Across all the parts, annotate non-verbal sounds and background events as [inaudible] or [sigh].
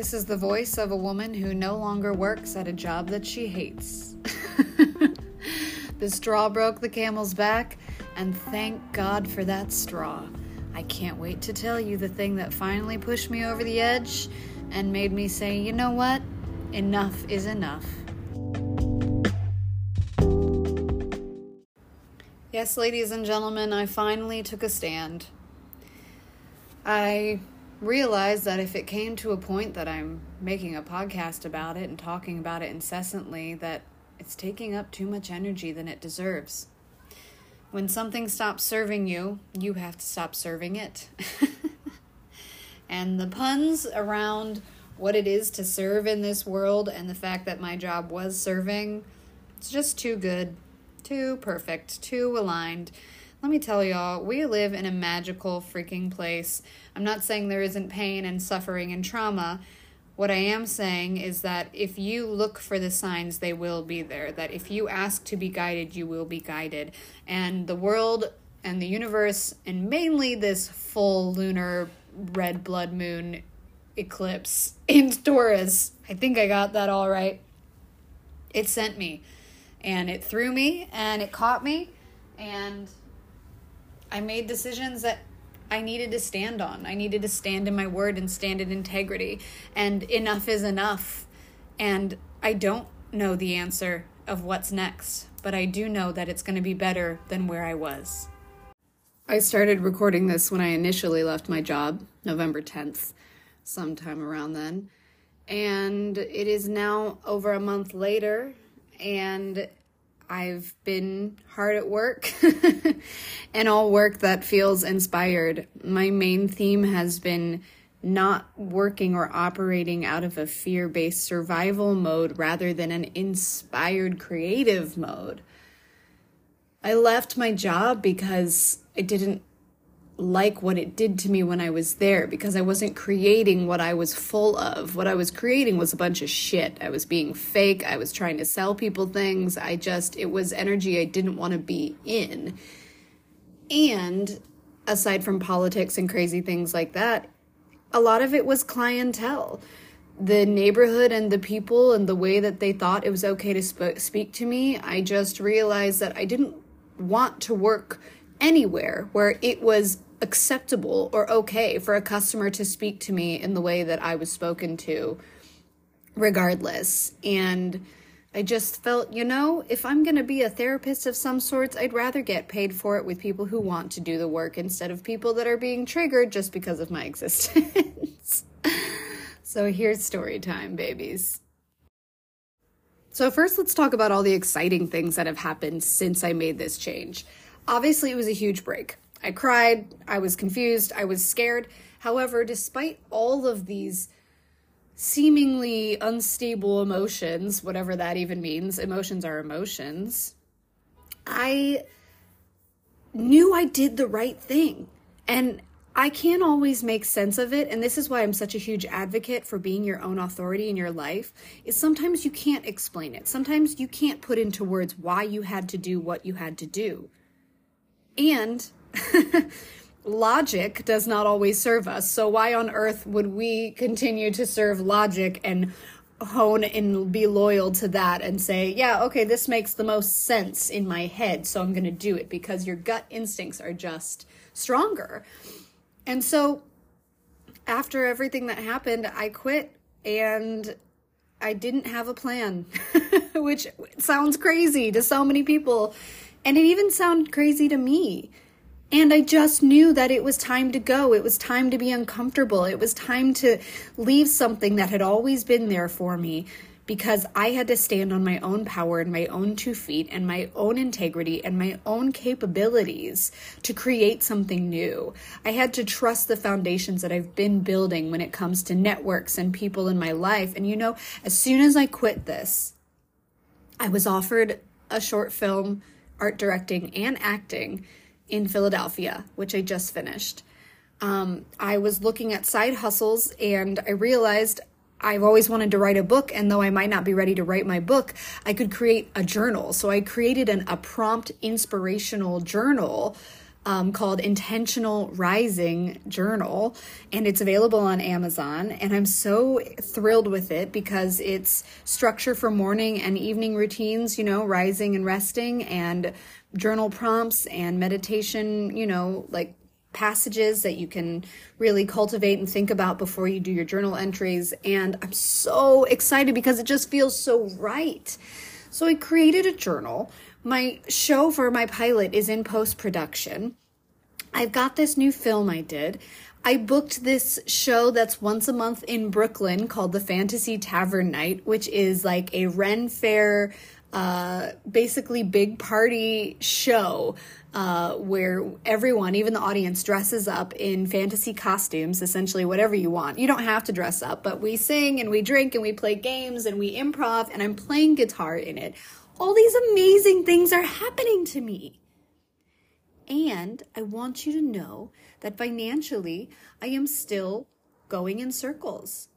This is the voice of a woman who no longer works at a job that she hates. [laughs] the straw broke the camel's back, and thank God for that straw. I can't wait to tell you the thing that finally pushed me over the edge and made me say, you know what? Enough is enough. Yes, ladies and gentlemen, I finally took a stand. I realized that if it came to a point that I'm making a podcast about it and talking about it incessantly, that it's taking up too much energy than it deserves. When something stops serving you, you have to stop serving it. [laughs] and the puns around what it is to serve in this world and the fact that my job was serving, it's just too good, too perfect, too aligned. Let me tell y'all, we live in a magical freaking place. I'm not saying there isn't pain and suffering and trauma. What I am saying is that if you look for the signs, they will be there. That if you ask to be guided, you will be guided. And the world and the universe, and mainly this full lunar red blood moon eclipse [laughs] in Taurus, I think I got that all right. It sent me and it threw me and it caught me and I made decisions that I needed to stand on. I needed to stand in my word and stand in integrity. And enough is enough. And I don't know the answer of what's next, but I do know that it's going to be better than where I was. I started recording this when I initially left my job, November 10th, sometime around then. And it is now over a month later, and I've been hard at work [laughs] and all work that feels inspired. My main theme has been not working or operating out of a fear based survival mode rather than an inspired creative mode. I left my job because I didn't like what it did to me when I was there because I wasn't creating what I was full of. What I was creating was a bunch of shit. I was being fake. I was trying to sell people things. I just, it was energy I didn't want to be in. And aside from politics and crazy things like that, a lot of it was clientele. The neighborhood and the people and the way that they thought it was okay to sp- speak to me, I just realized that I didn't want to work anywhere where it was acceptable or okay for a customer to speak to me in the way that I was spoken to, regardless. And I just felt, you know, if I'm going to be a therapist of some sorts, I'd rather get paid for it with people who want to do the work instead of people that are being triggered just because of my [laughs] existence. so here's story time, babies. So, first, let's talk about all the exciting things that have happened since I made this change. Obviously, it was a huge break. I cried, I was confused, I was scared. However, despite all of these seemingly unstable emotions, whatever that even means, emotions are emotions, I knew I did the right thing. And I can't always make sense of it, and this is why I'm such a huge advocate for being your own authority in your life. Is sometimes you can't explain it. Sometimes you can't put into words why you had to do what you had to do. And [laughs] logic does not always serve us. So, why on earth would we continue to serve logic and hone and be loyal to that and say, yeah, okay, this makes the most sense in my head, so I'm going to do it because your gut instincts are just stronger. And so, after everything that happened, I quit and I didn't have a plan, [laughs] which sounds crazy to so many people. And it even sounded crazy to me. And I just knew that it was time to go. It was time to be uncomfortable. It was time to leave something that had always been there for me because I had to stand on my own power and my own two feet and my own integrity and my own capabilities to create something new. I had to trust the foundations that I've been building when it comes to networks and people in my life. And you know, as soon as I quit this, I was offered a short film, art directing, and acting in Philadelphia, which I just finished. Um, I was looking at side hustles and I realized I've always wanted to write a book, and though I might not be ready to write my book, I could create a journal. So I created an, a prompt inspirational journal um, called Intentional Rising Journal, and it's available on Amazon. And I'm so thrilled with it because it's structure for morning and evening routines, you know, rising and resting, and journal prompts and meditation, you know, like passages that you can really cultivate and think about before you do your journal entries. And I'm so excited because it just feels so right. So I created a journal. My show for my pilot is in post production. I've got this new film I did. I booked this show that's once a month in Brooklyn called the Fantasy Tavern Night, which is like a Ren Fair, uh, basically big party show uh, where everyone, even the audience, dresses up in fantasy costumes, essentially whatever you want. You don't have to dress up, but we sing and we drink and we play games and we improv, and I'm playing guitar in it. All these amazing things are happening to me. And I want you to know that financially, I am still going in circles.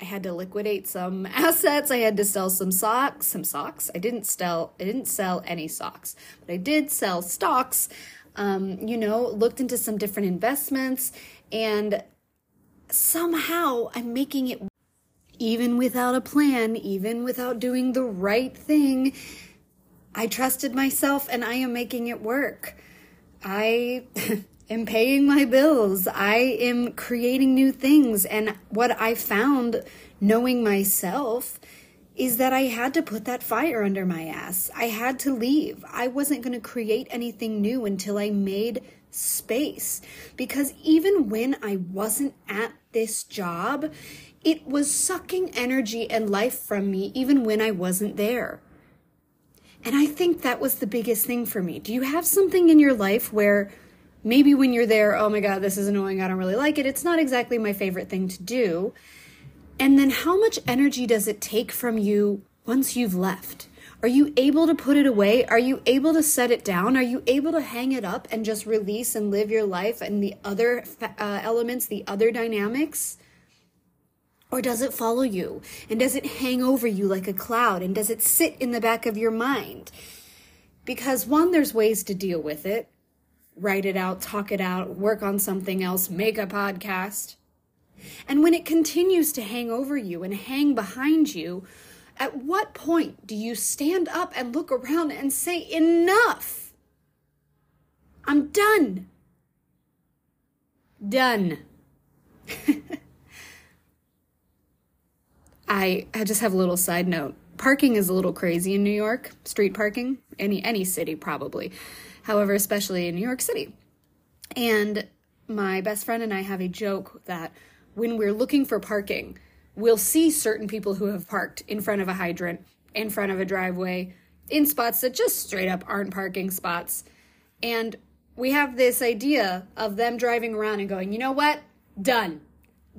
I had to liquidate some [laughs] assets. I had to sell some socks, some socks. I didn't sell I didn't sell any socks, but I did sell stocks. Um, you know, looked into some different investments and somehow I'm making it even without a plan, even without doing the right thing. I trusted myself and I am making it work. I [laughs] am paying my bills. I am creating new things. And what I found knowing myself is that I had to put that fire under my ass. I had to leave. I wasn't going to create anything new until I made space. Because even when I wasn't at this job, it was sucking energy and life from me, even when I wasn't there. And I think that was the biggest thing for me. Do you have something in your life where maybe when you're there, oh my God, this is annoying, I don't really like it, it's not exactly my favorite thing to do? And then how much energy does it take from you once you've left? Are you able to put it away? Are you able to set it down? Are you able to hang it up and just release and live your life and the other uh, elements, the other dynamics? Or does it follow you? And does it hang over you like a cloud? And does it sit in the back of your mind? Because one, there's ways to deal with it write it out, talk it out, work on something else, make a podcast. And when it continues to hang over you and hang behind you, at what point do you stand up and look around and say, Enough? I'm done. Done. [laughs] I, I just have a little side note. Parking is a little crazy in New York, street parking, any any city probably. However, especially in New York City. And my best friend and I have a joke that when we're looking for parking, we'll see certain people who have parked in front of a hydrant, in front of a driveway, in spots that just straight up aren't parking spots. And we have this idea of them driving around and going, you know what? Done.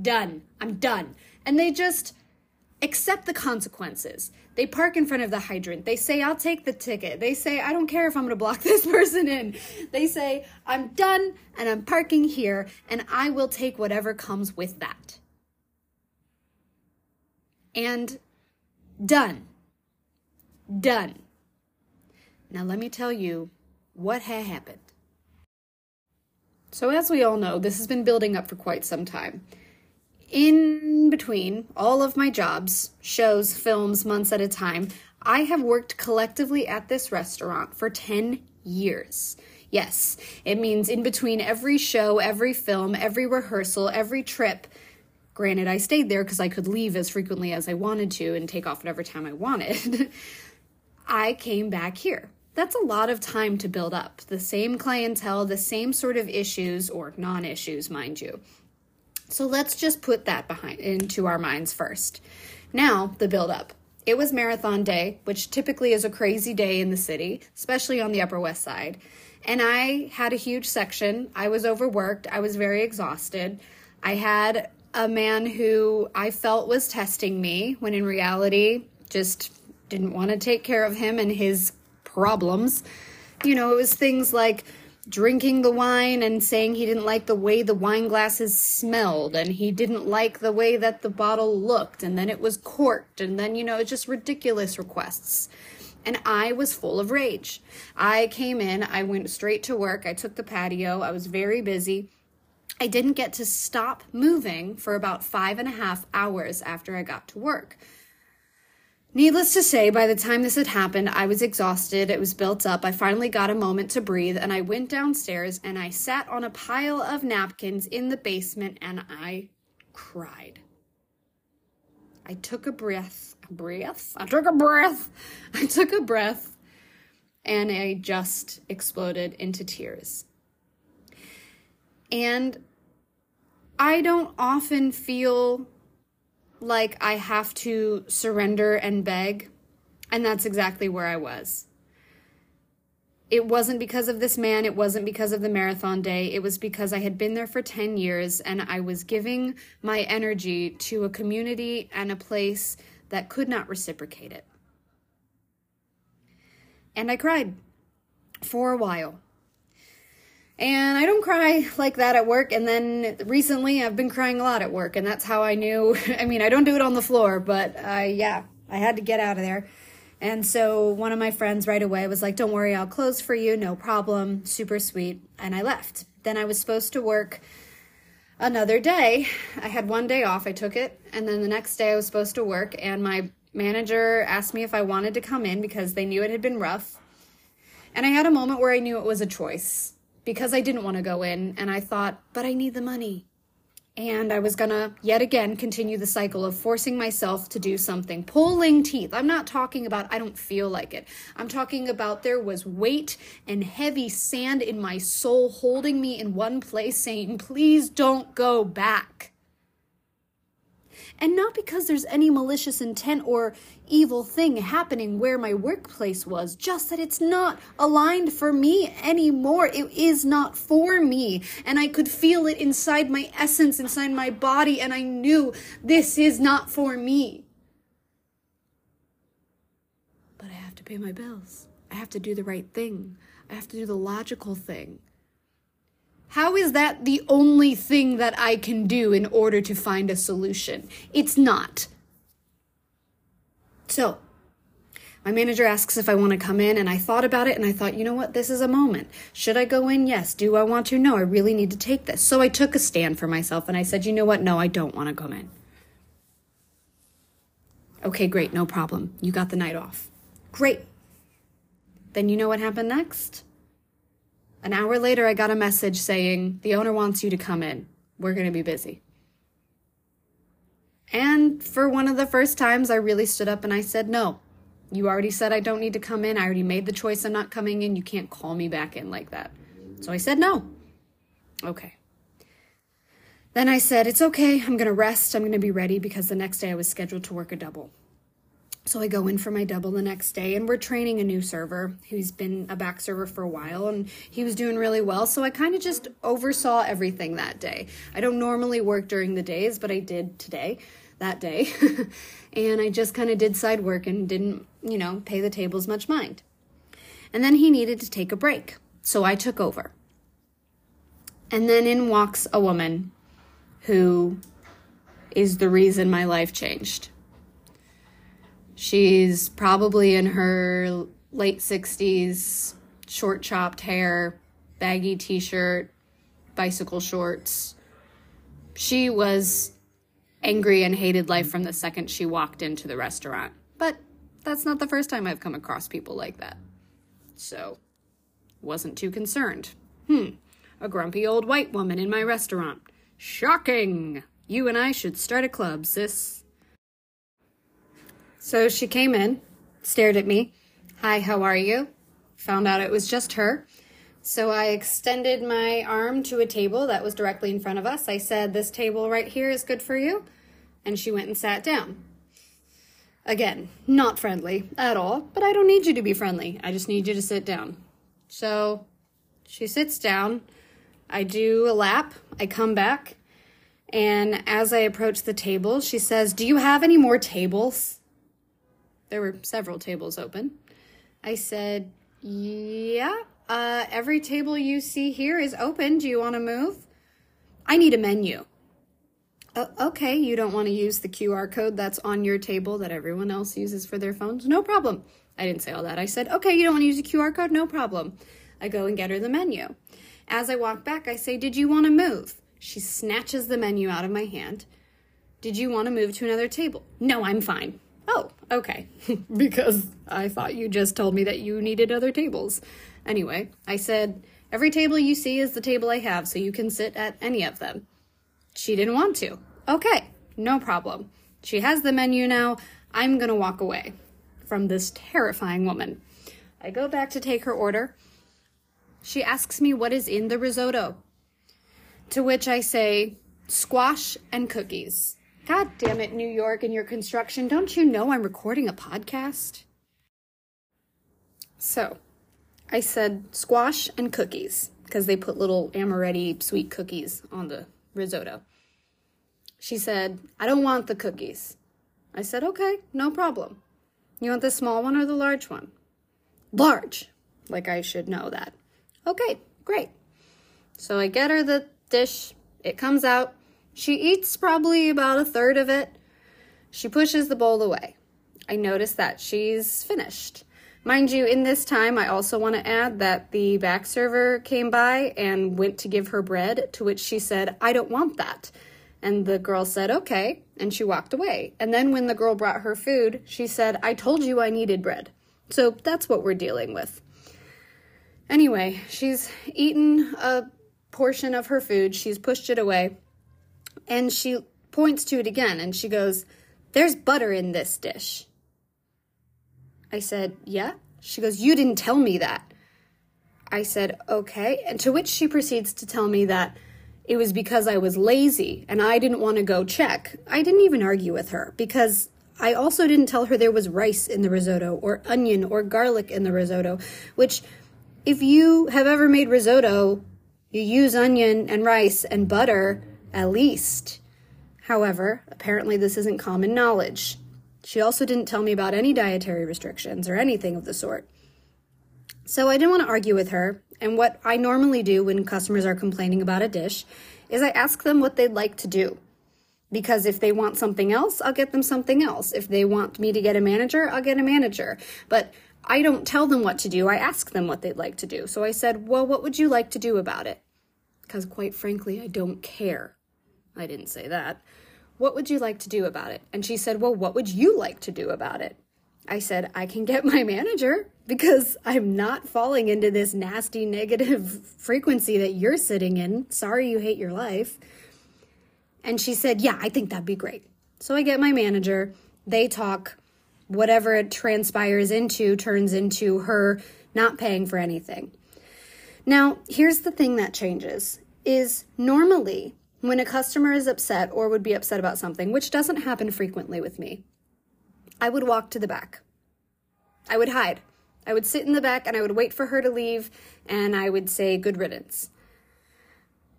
Done. I'm done. And they just accept the consequences. They park in front of the hydrant. They say, I'll take the ticket. They say, I don't care if I'm going to block [laughs] this person in. They say, I'm done and I'm parking here and I will take whatever comes with that. And done. Done. Now, let me tell you what had happened. So, as we all know, this has been building up for quite some time in between all of my jobs, shows, films, months at a time, I have worked collectively at this restaurant for 10 years. Yes, it means in between every show, every film, every rehearsal, every trip. Granted, I stayed there because I could leave as frequently as I wanted to and take off whatever time I wanted. [laughs] I came back here. That's a lot of time to build up. The same clientele, the same sort of issues, or non issues, mind you. So let's just put that behind into our minds first. Now, the build up. It was marathon day, which typically is a crazy day in the city, especially on the Upper West Side. And I had a huge section. I was overworked. I was very exhausted. I had a man who I felt was testing me when in reality just didn't want to take care of him and his problems. You know, it was things like drinking the wine and saying he didn't like the way the wine glasses smelled and he didn't like the way that the bottle looked and then it was corked and then you know just ridiculous requests And I was full of rage. I came in, I went straight to work, I took the patio, I was very busy. I didn't get to stop moving for about five and a half hours after I got to work. Needless to say, by the time this had happened, I was exhausted. It was built up. I finally got a moment to breathe, and I went downstairs and I sat on a pile of napkins in the basement and I cried. I took a breath, a breath. I took a breath. I took a breath and I just exploded into tears. And I don't often feel like I have to surrender and beg. And that's exactly where I was. It wasn't because of this man, it wasn't because of the marathon day. It was because I had been there for 10 years and I was giving my energy to a community and a place that could not reciprocate it. And I cried for a while. And I don't cry like that at work. And then recently I've been crying a lot at work. And that's how I knew. [laughs] I mean, I don't do it on the floor, but uh, yeah, I had to get out of there. And so one of my friends right away was like, Don't worry, I'll close for you. No problem. Super sweet. And I left. Then I was supposed to work another day. I had one day off. I took it. And then the next day I was supposed to work. And my manager asked me if I wanted to come in because they knew it had been rough. And I had a moment where I knew it was a choice because I didn't want to go in and I thought, but I need the money. And I was gonna yet again continue the cycle of forcing myself to do something, pulling teeth. I'm not talking about I don't feel like it. I'm talking about there was weight and heavy sand in my soul holding me in one place, saying, please don't go back. And not because there's any malicious intent or evil thing happening where my workplace was, just that it's not aligned for me anymore. It is not for me. And I could feel it inside my essence, inside my body, and I knew this is not for me. But I have to pay my bills. I have to do the right thing. I have to do the logical thing. How is that the only thing that I can do in order to find a solution? It's not. So, my manager asks if I want to come in, and I thought about it and I thought, you know what, this is a moment. Should I go in? Yes. Do I want to? No, I really need to take this. So I took a stand for myself and I said, you know what, no, I don't want to come in. Okay, great, no problem. You got the night off. Great. Then you know what happened next? An hour later, I got a message saying, The owner wants you to come in. We're going to be busy. And for one of the first times, I really stood up and I said, No, you already said I don't need to come in. I already made the choice I'm not coming in. You can't call me back in like that. So I said, No. Okay. Then I said, It's okay. I'm going to rest. I'm going to be ready because the next day I was scheduled to work a double. So I go in for my double the next day, and we're training a new server who's been a back server for a while, and he was doing really well. So I kind of just oversaw everything that day. I don't normally work during the days, but I did today, that day. [laughs] and I just kind of did side work and didn't, you know, pay the tables much mind. And then he needed to take a break. So I took over. And then in walks a woman who is the reason my life changed. She's probably in her late 60s, short chopped hair, baggy t shirt, bicycle shorts. She was angry and hated life from the second she walked into the restaurant. But that's not the first time I've come across people like that. So, wasn't too concerned. Hmm, a grumpy old white woman in my restaurant. Shocking! You and I should start a club, sis. So she came in, stared at me. Hi, how are you? Found out it was just her. So I extended my arm to a table that was directly in front of us. I said, This table right here is good for you. And she went and sat down. Again, not friendly at all, but I don't need you to be friendly. I just need you to sit down. So she sits down. I do a lap. I come back. And as I approach the table, she says, Do you have any more tables? There were several tables open. I said, Yeah, uh, every table you see here is open. Do you want to move? I need a menu. Uh, okay, you don't want to use the QR code that's on your table that everyone else uses for their phones? No problem. I didn't say all that. I said, okay, you don't want to use a QR code? No problem. I go and get her the menu. As I walk back, I say, Did you want to move? She snatches the menu out of my hand. Did you want to move to another table? No, I'm fine. Oh, okay. [laughs] because I thought you just told me that you needed other tables. Anyway, I said, Every table you see is the table I have, so you can sit at any of them. She didn't want to. Okay, no problem. She has the menu now. I'm gonna walk away from this terrifying woman. I go back to take her order. She asks me what is in the risotto. To which I say, squash and cookies. God damn it, New York and your construction. Don't you know I'm recording a podcast? So, I said squash and cookies because they put little amaretti sweet cookies on the risotto. She said, I don't want the cookies. I said, okay, no problem. You want the small one or the large one? Large. Like I should know that. Okay, great. So I get her the dish. It comes out. She eats probably about a third of it. She pushes the bowl away. I notice that she's finished. Mind you, in this time, I also want to add that the back server came by and went to give her bread, to which she said, I don't want that. And the girl said, okay, and she walked away. And then when the girl brought her food, she said, I told you I needed bread. So that's what we're dealing with. Anyway, she's eaten a portion of her food, she's pushed it away, and she points to it again and she goes, There's butter in this dish. I said, Yeah. She goes, You didn't tell me that. I said, Okay. And to which she proceeds to tell me that it was because I was lazy and I didn't want to go check. I didn't even argue with her because I also didn't tell her there was rice in the risotto or onion or garlic in the risotto, which, if you have ever made risotto, you use onion and rice and butter at least. However, apparently this isn't common knowledge. She also didn't tell me about any dietary restrictions or anything of the sort. So I didn't want to argue with her, and what I normally do when customers are complaining about a dish is I ask them what they'd like to do. Because if they want something else, I'll get them something else. If they want me to get a manager, I'll get a manager. But I don't tell them what to do, I ask them what they'd like to do. So I said, Well, what would you like to do about it? Because quite frankly, I don't care. I didn't say that. What would you like to do about it? And she said, Well, what would you like to do about it? I said, I can get my manager because I'm not falling into this nasty negative frequency that you're sitting in. Sorry you hate your life. And she said, Yeah, I think that'd be great. So I get my manager. They talk. Whatever it transpires into turns into her not paying for anything. Now, here's the thing that changes is normally when a customer is upset or would be upset about something, which doesn't happen frequently with me, I would walk to the back. I would hide. I would sit in the back and I would wait for her to leave and I would say good riddance.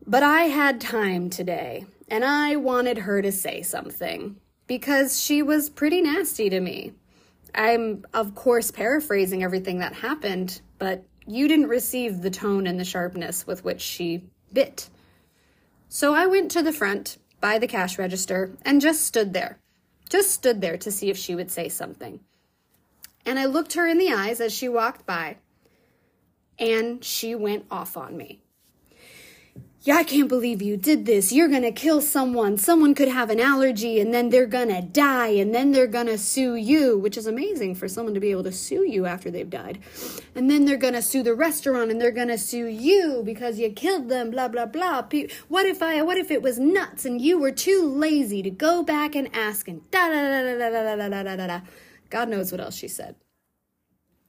But I had time today and I wanted her to say something because she was pretty nasty to me. I'm, of course, paraphrasing everything that happened, but you didn't receive the tone and the sharpness with which she bit. So I went to the front by the cash register and just stood there. Just stood there to see if she would say something. And I looked her in the eyes as she walked by, and she went off on me yeah, I can't believe you did this. You're going to kill someone. Someone could have an allergy and then they're going to die and then they're going to sue you, which is amazing for someone to be able to sue you after they've died. And then they're going to sue the restaurant and they're going to sue you because you killed them, blah, blah, blah. What if I, what if it was nuts and you were too lazy to go back and ask and da da da da da da da da da da. God knows what else she said.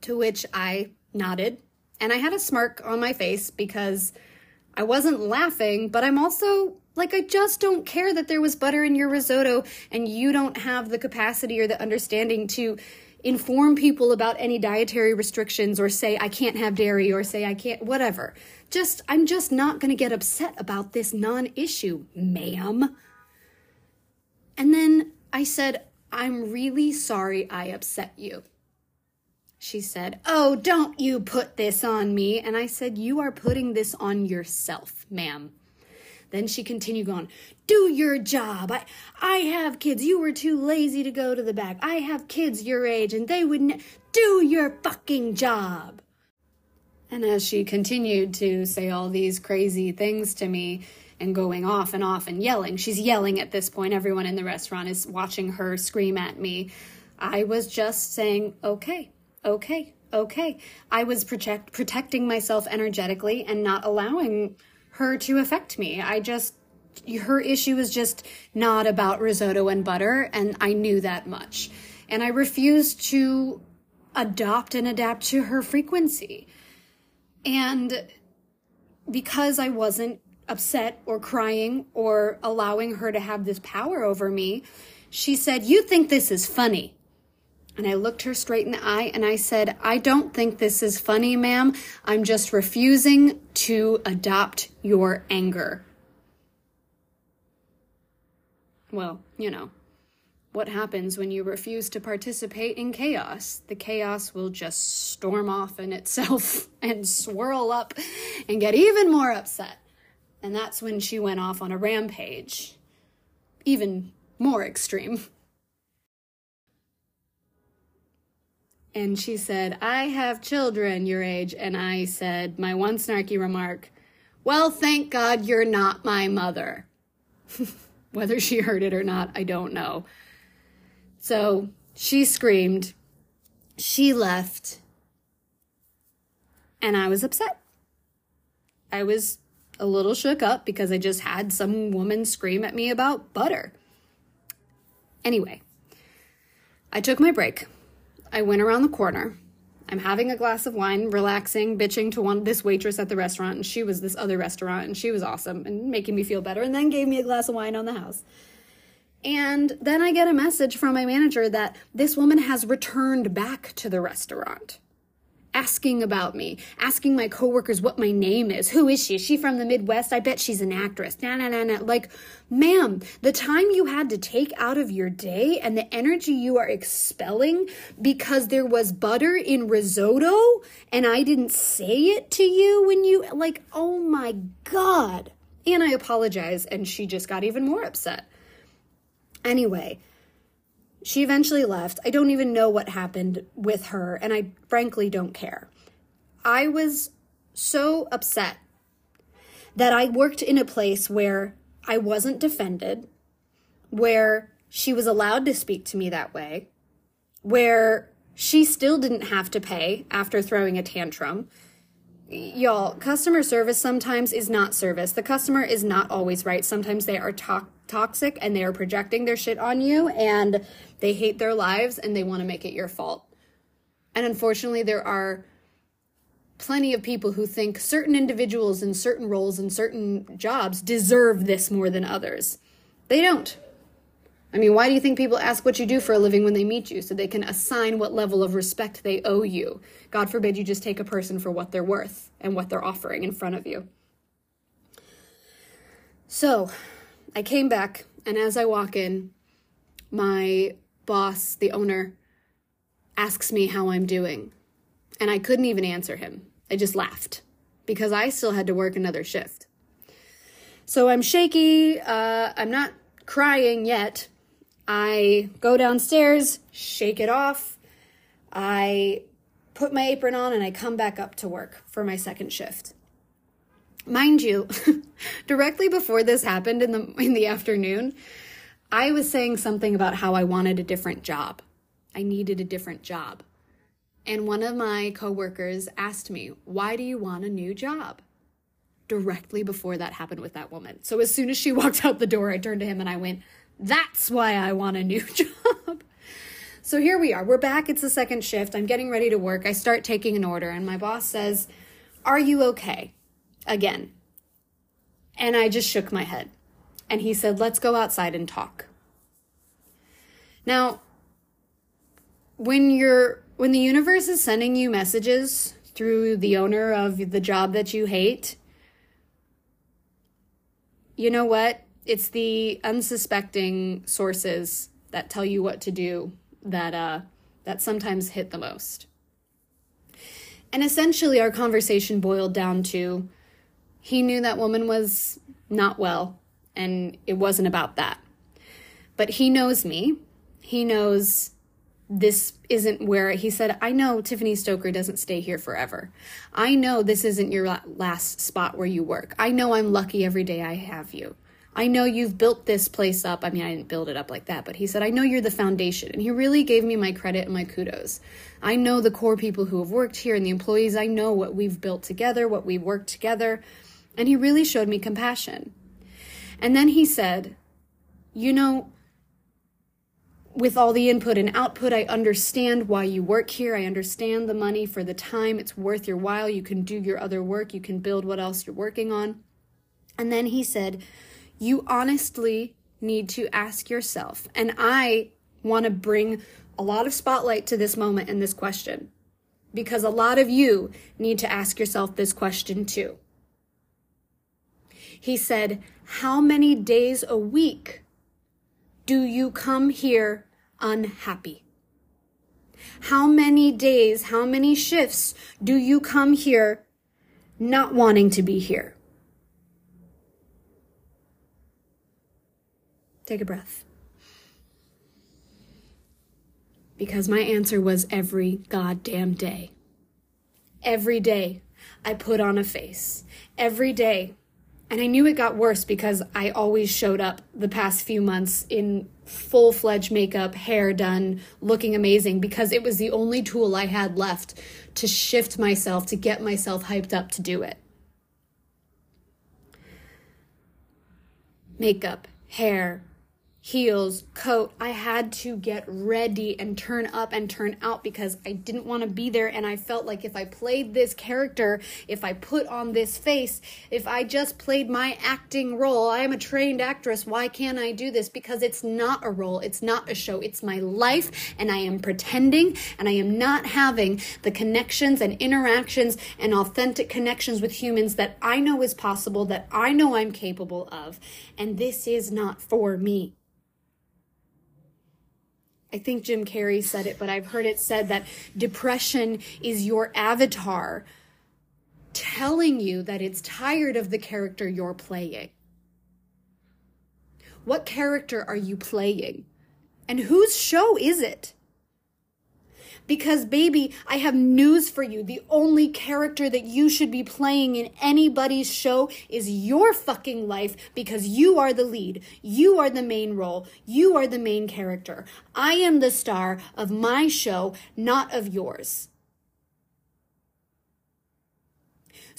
To which I nodded and I had a smirk on my face because I wasn't laughing, but I'm also like, I just don't care that there was butter in your risotto and you don't have the capacity or the understanding to inform people about any dietary restrictions or say I can't have dairy or say I can't, whatever. Just, I'm just not going to get upset about this non issue, ma'am. And then I said, I'm really sorry I upset you. She said, Oh, don't you put this on me. And I said, You are putting this on yourself, ma'am. Then she continued going, Do your job. I, I have kids. You were too lazy to go to the back. I have kids your age and they would ne- do your fucking job. And as she continued to say all these crazy things to me and going off and off and yelling, she's yelling at this point. Everyone in the restaurant is watching her scream at me. I was just saying, okay, okay, okay. I was protect, protecting myself energetically and not allowing her to affect me. I just, her issue was just not about risotto and butter, and I knew that much. And I refused to adopt and adapt to her frequency. And because I wasn't upset or crying or allowing her to have this power over me, she said, You think this is funny. And I looked her straight in the eye and I said, I don't think this is funny, ma'am. I'm just refusing to adopt your anger. Well, you know, what happens when you refuse to participate in chaos? The chaos will just storm off in itself [laughs] and swirl up and get even more upset. And that's when she went off on a rampage. Even more extreme. And she said, I have children your age. And I said, my one snarky remark, Well, thank God you're not my mother. [laughs] Whether she heard it or not, I don't know. So she screamed. She left. And I was upset. I was a little shook up because I just had some woman scream at me about butter. Anyway, I took my break. I went around the corner. I'm having a glass of wine, relaxing, bitching to one this waitress at the restaurant, and she was this other restaurant, and she was awesome and making me feel better, and then gave me a glass of wine on the house. And then I get a message from my manager that this woman has returned back to the restaurant asking about me, asking my coworkers what my name is. Who is she? Is she from the Midwest? I bet she's an actress. Nah, nah, nah, nah. Like, ma'am, the time you had to take out of your day and the energy you are expelling because there was butter in risotto and I didn't say it to you when you, like, oh my God. And I apologize. And she just got even more upset. Anyway, she eventually left. I don't even know what happened with her, and I frankly don't care. I was so upset that I worked in a place where I wasn't defended, where she was allowed to speak to me that way, where she still didn't have to pay after throwing a tantrum. Y'all, customer service sometimes is not service. The customer is not always right. Sometimes they are to- toxic and they are projecting their shit on you and they hate their lives and they want to make it your fault. And unfortunately, there are plenty of people who think certain individuals in certain roles and certain jobs deserve this more than others. They don't. I mean, why do you think people ask what you do for a living when they meet you? So they can assign what level of respect they owe you. God forbid you just take a person for what they're worth and what they're offering in front of you. So I came back, and as I walk in, my boss, the owner, asks me how I'm doing. And I couldn't even answer him. I just laughed because I still had to work another shift. So I'm shaky. Uh, I'm not crying yet, I go downstairs, shake it off. I put my apron on and I come back up to work for my second shift. Mind you, [laughs] directly before this happened in the in the afternoon, I was saying something about how I wanted a different job. I needed a different job. And one of my coworkers asked me, "Why do you want a new job?" Directly before that happened with that woman. So as soon as she [laughs] walked out the door, I turned to him and I went, that's why I want a new [laughs] job. So here we are. We're back. It's the second shift. I'm getting ready to work. I start taking an order, and my boss says, Are you okay? Again. And I just shook my head. And he said, Let's go outside and talk. Now, when you're when the universe is sending you messages through the owner of the job that you hate, you know what? It's the unsuspecting sources that tell you what to do that uh, that sometimes hit the most. And essentially, our conversation boiled down to he knew that woman was not well, and it wasn't about that. But he knows me. He knows this isn't where he said, I know Tiffany Stoker doesn't stay here forever. I know this isn't your last spot where you work. I know I'm lucky every day I have you. I know you've built this place up. I mean, I didn't build it up like that, but he said, I know you're the foundation. And he really gave me my credit and my kudos. I know the core people who have worked here and the employees. I know what we've built together, what we've worked together. And he really showed me compassion. And then he said, You know, with all the input and output, I understand why you work here. I understand the money for the time. It's worth your while. You can do your other work. You can build what else you're working on. And then he said, You honestly need to ask yourself. And I want to bring a lot of spotlight to this moment and this question because a lot of you need to ask yourself this question too. He said, How many days a week do you come here unhappy? How many days, how many shifts do you come here not wanting to be here? Take a breath. Because my answer was every goddamn day. Every day I put on a face. Every day and I knew it got worse because I always showed up the past few months in full fledged makeup, hair done, looking amazing because it was the only tool I had left to shift myself, to get myself hyped up to do it. Makeup, hair, heels, coat. I had to get ready and turn up and turn out because I didn't want to be there. And I felt like if I played this character, if I put on this face, if I just played my acting role, I am a trained actress. Why can't I do this? Because it's not a role, it's not a show, it's my life. And I am pretending and I am not having the connections and interactions and authentic connections with humans that I know is possible, that I know I'm capable of. And this is not for me. I think Jim Carrey said it, but I've heard it said that depression is your avatar telling you that it's tired of the character you're playing. What character are you playing? And whose show is it? Because, baby, I have news for you. The only character that you should be playing in anybody's show is your fucking life because you are the lead. You are the main role. You are the main character. I am the star of my show, not of yours.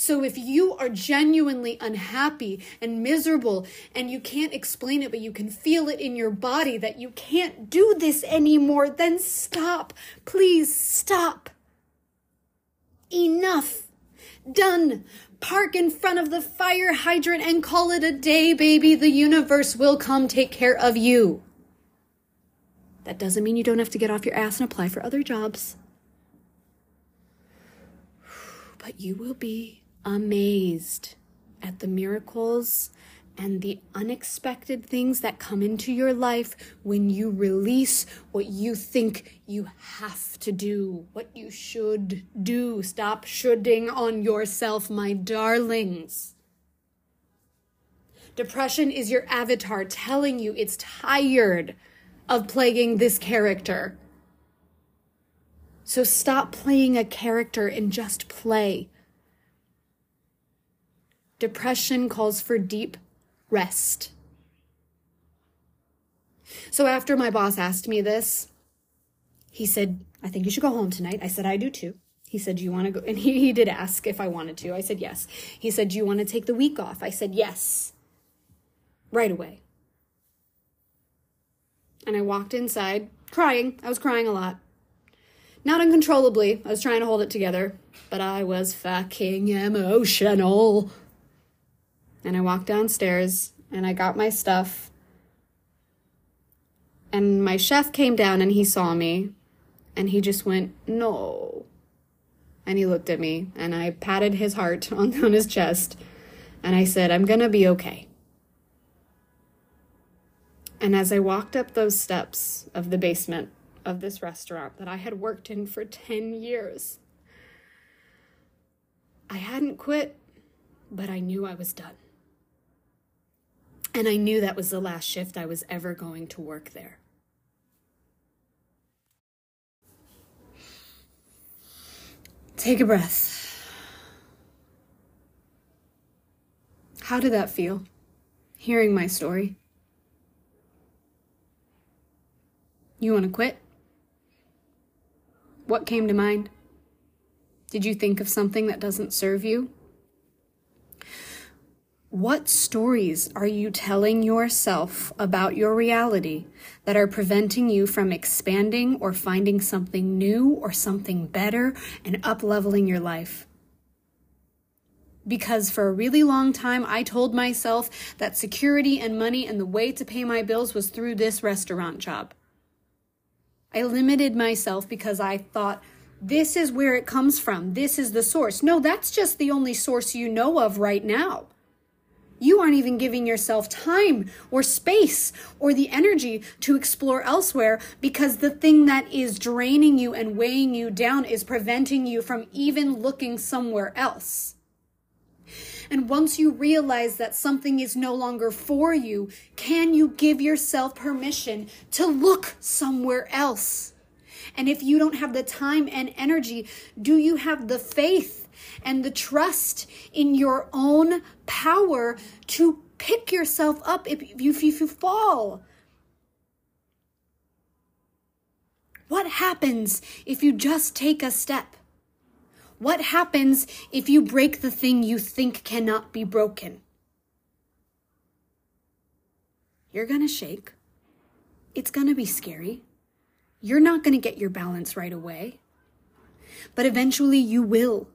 So if you are genuinely unhappy and miserable and you can't explain it, but you can feel it in your body that you can't do this anymore, then stop. Please stop. Enough. Done. Park in front of the fire hydrant and call it a day, baby. The universe will come take care of you. That doesn't mean you don't have to get off your ass and apply for other jobs. [sighs] But you will be amazed at the miracles and the unexpected things that come into your life when you release what you think you have to do, what you should do. Stop shoulding on yourself, my darlings. Depression is your avatar telling you it's tired of playing this character. So stop playing a character and just play. Depression calls for deep rest. So after my boss asked me this, he said, I think you should go home tonight. I said, I do too. He said, Do you want to go? And he, he did ask if I wanted to. I said, Yes. He said, Do you want to take the week off? I said, Yes. Right away. And I walked inside crying. I was crying a lot. Not uncontrollably. I was trying to hold it together, but I was fucking emotional. And I walked downstairs and I got my stuff. And my chef came down and he saw me and he just went, No. And he looked at me and I patted his heart [laughs] on, on his chest and I said, I'm gonna be okay. And as I walked up those steps of the basement of this restaurant that I had worked in for 10 years, I hadn't quit, but I knew I was done. And I knew that was the last shift I was ever going to work there. Take a breath. How did that feel? Hearing my story. You want to quit? What came to mind? Did you think of something that doesn't serve you? What stories are you telling yourself about your reality that are preventing you from expanding or finding something new or something better and up leveling your life? Because for a really long time, I told myself that security and money and the way to pay my bills was through this restaurant job. I limited myself because I thought this is where it comes from. This is the source. No, that's just the only source you know of right now. You aren't even giving yourself time or space or the energy to explore elsewhere because the thing that is draining you and weighing you down is preventing you from even looking somewhere else. And once you realize that something is no longer for you, can you give yourself permission to look somewhere else? And if you don't have the time and energy, do you have the faith and the trust in your own power to pick yourself up if you, if you fall? What happens if you just take a step? What happens if you break the thing you think cannot be broken? You're going to shake. It's going to be scary. You're not going to get your balance right away. But eventually you will.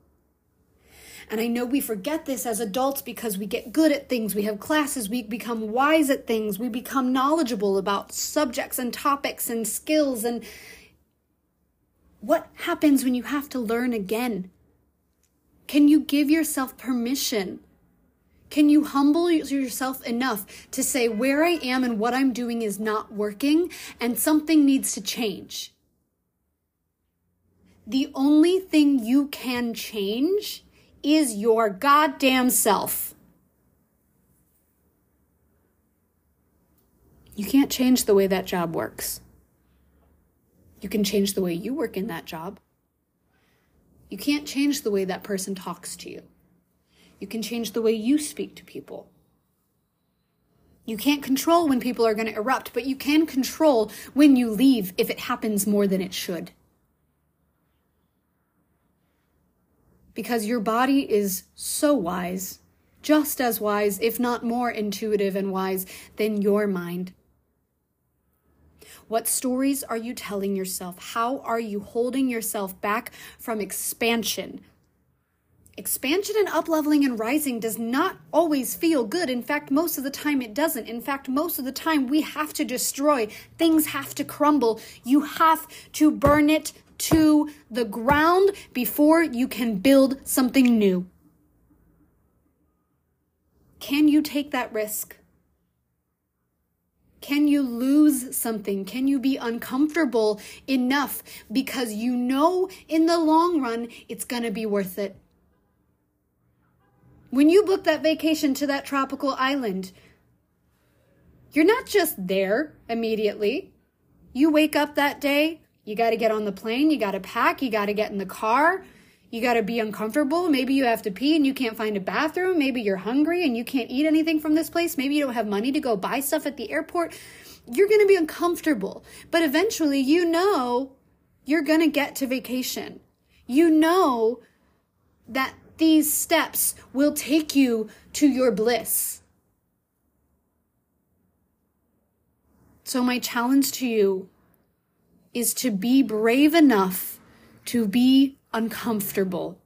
And I know we forget this as adults because we get good at things. We have classes. We become wise at things. We become knowledgeable about subjects and topics and skills. And what happens when you have to learn again? Can you give yourself permission? Can you humble yourself enough to say, where I am and what I'm doing is not working and something needs to change? The only thing you can change is your goddamn self. You can't change the way that job works. You can change the way you work in that job. You can't change the way that person talks to you. You can change the way you speak to people. You can't control when people are going to erupt, but you can control when you leave if it happens more than it should. Because your body is so wise, just as wise, if not more intuitive and wise than your mind. What stories are you telling yourself? How are you holding yourself back from expansion? Expansion and upleveling and rising does not always feel good. In fact, most of the time it doesn't. In fact, most of the time we have to destroy. Things have to crumble. You have to burn it to the ground before you can build something new. Can you take that risk? Can you lose something? Can you be uncomfortable enough because you know in the long run it's going to be worth it? When you book that vacation to that tropical island, you're not just there immediately. You wake up that day, you got to get on the plane, you got to pack, you got to get in the car, you got to be uncomfortable. Maybe you have to pee and you can't find a bathroom. Maybe you're hungry and you can't eat anything from this place. Maybe you don't have money to go buy stuff at the airport. You're going to be uncomfortable. But eventually, you know you're going to get to vacation. You know that these steps will take you to your bliss. So, my challenge to you is to be brave enough to be uncomfortable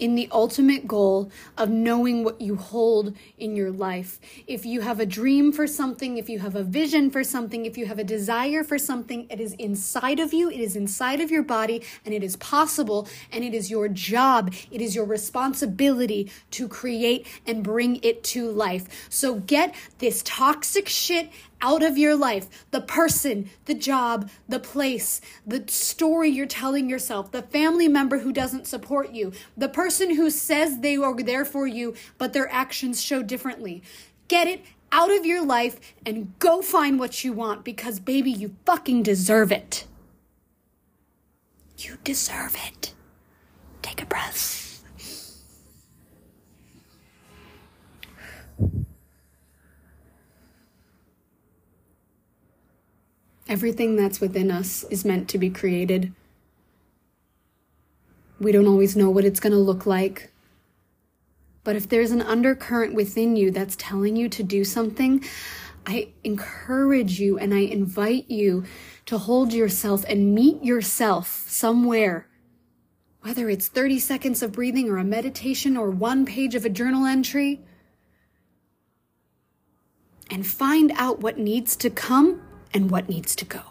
in the ultimate goal of knowing what you hold in your life. If you have a dream for something, if you have a vision for something, if you have a desire for something, it is inside of you, it is inside of your body, and it is possible, and it is your job, it is your responsibility to create and bring it to life. So get this toxic shit out of your life the person, the job, the place, the story you're telling yourself, the family member who doesn't support you, the person who says they are there for you, but their actions show differently. Get it out of your life and go find what you want because, baby, you fucking deserve it. You deserve it. Take a breath. Everything that's within us is meant to be created. We don't always know what it's going to look like. But if there's an undercurrent within you that's telling you to do something, I encourage you and I invite you to hold yourself and meet yourself somewhere. Whether it's 30 seconds of breathing or a meditation or one page of a journal entry. And find out what needs to come and what needs to go.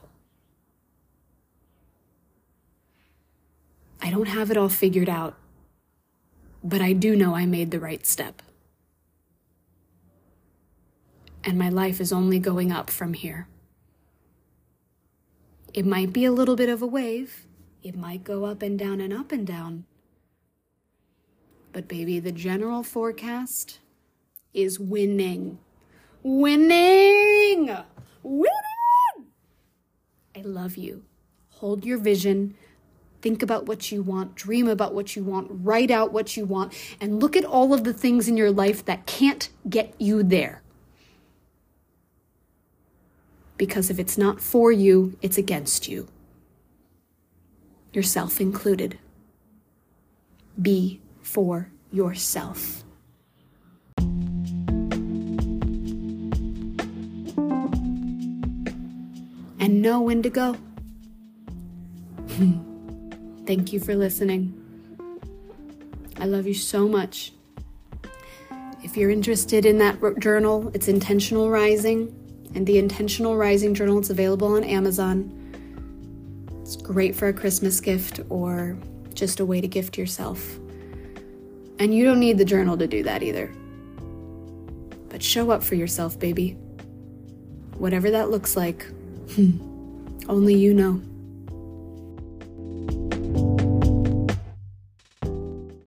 I don't have it all figured out, but I do know I made the right step. And my life is only going up from here. It might be a little bit of a wave, it might go up and down and up and down. But, baby, the general forecast is winning. Winning! Love you. Hold your vision. Think about what you want, dream about what you want, write out what you want, and look at all of the things in your life that can't get you there. Because if it's not for you, it's against you, yourself included. Be for yourself. Know when to go. [laughs] Thank you for listening. I love you so much. If you're interested in that journal, it's Intentional Rising, and the Intentional Rising journal is available on Amazon. It's great for a Christmas gift or just a way to gift yourself. And you don't need the journal to do that either. But show up for yourself, baby. Whatever that looks like. [laughs] Only you know.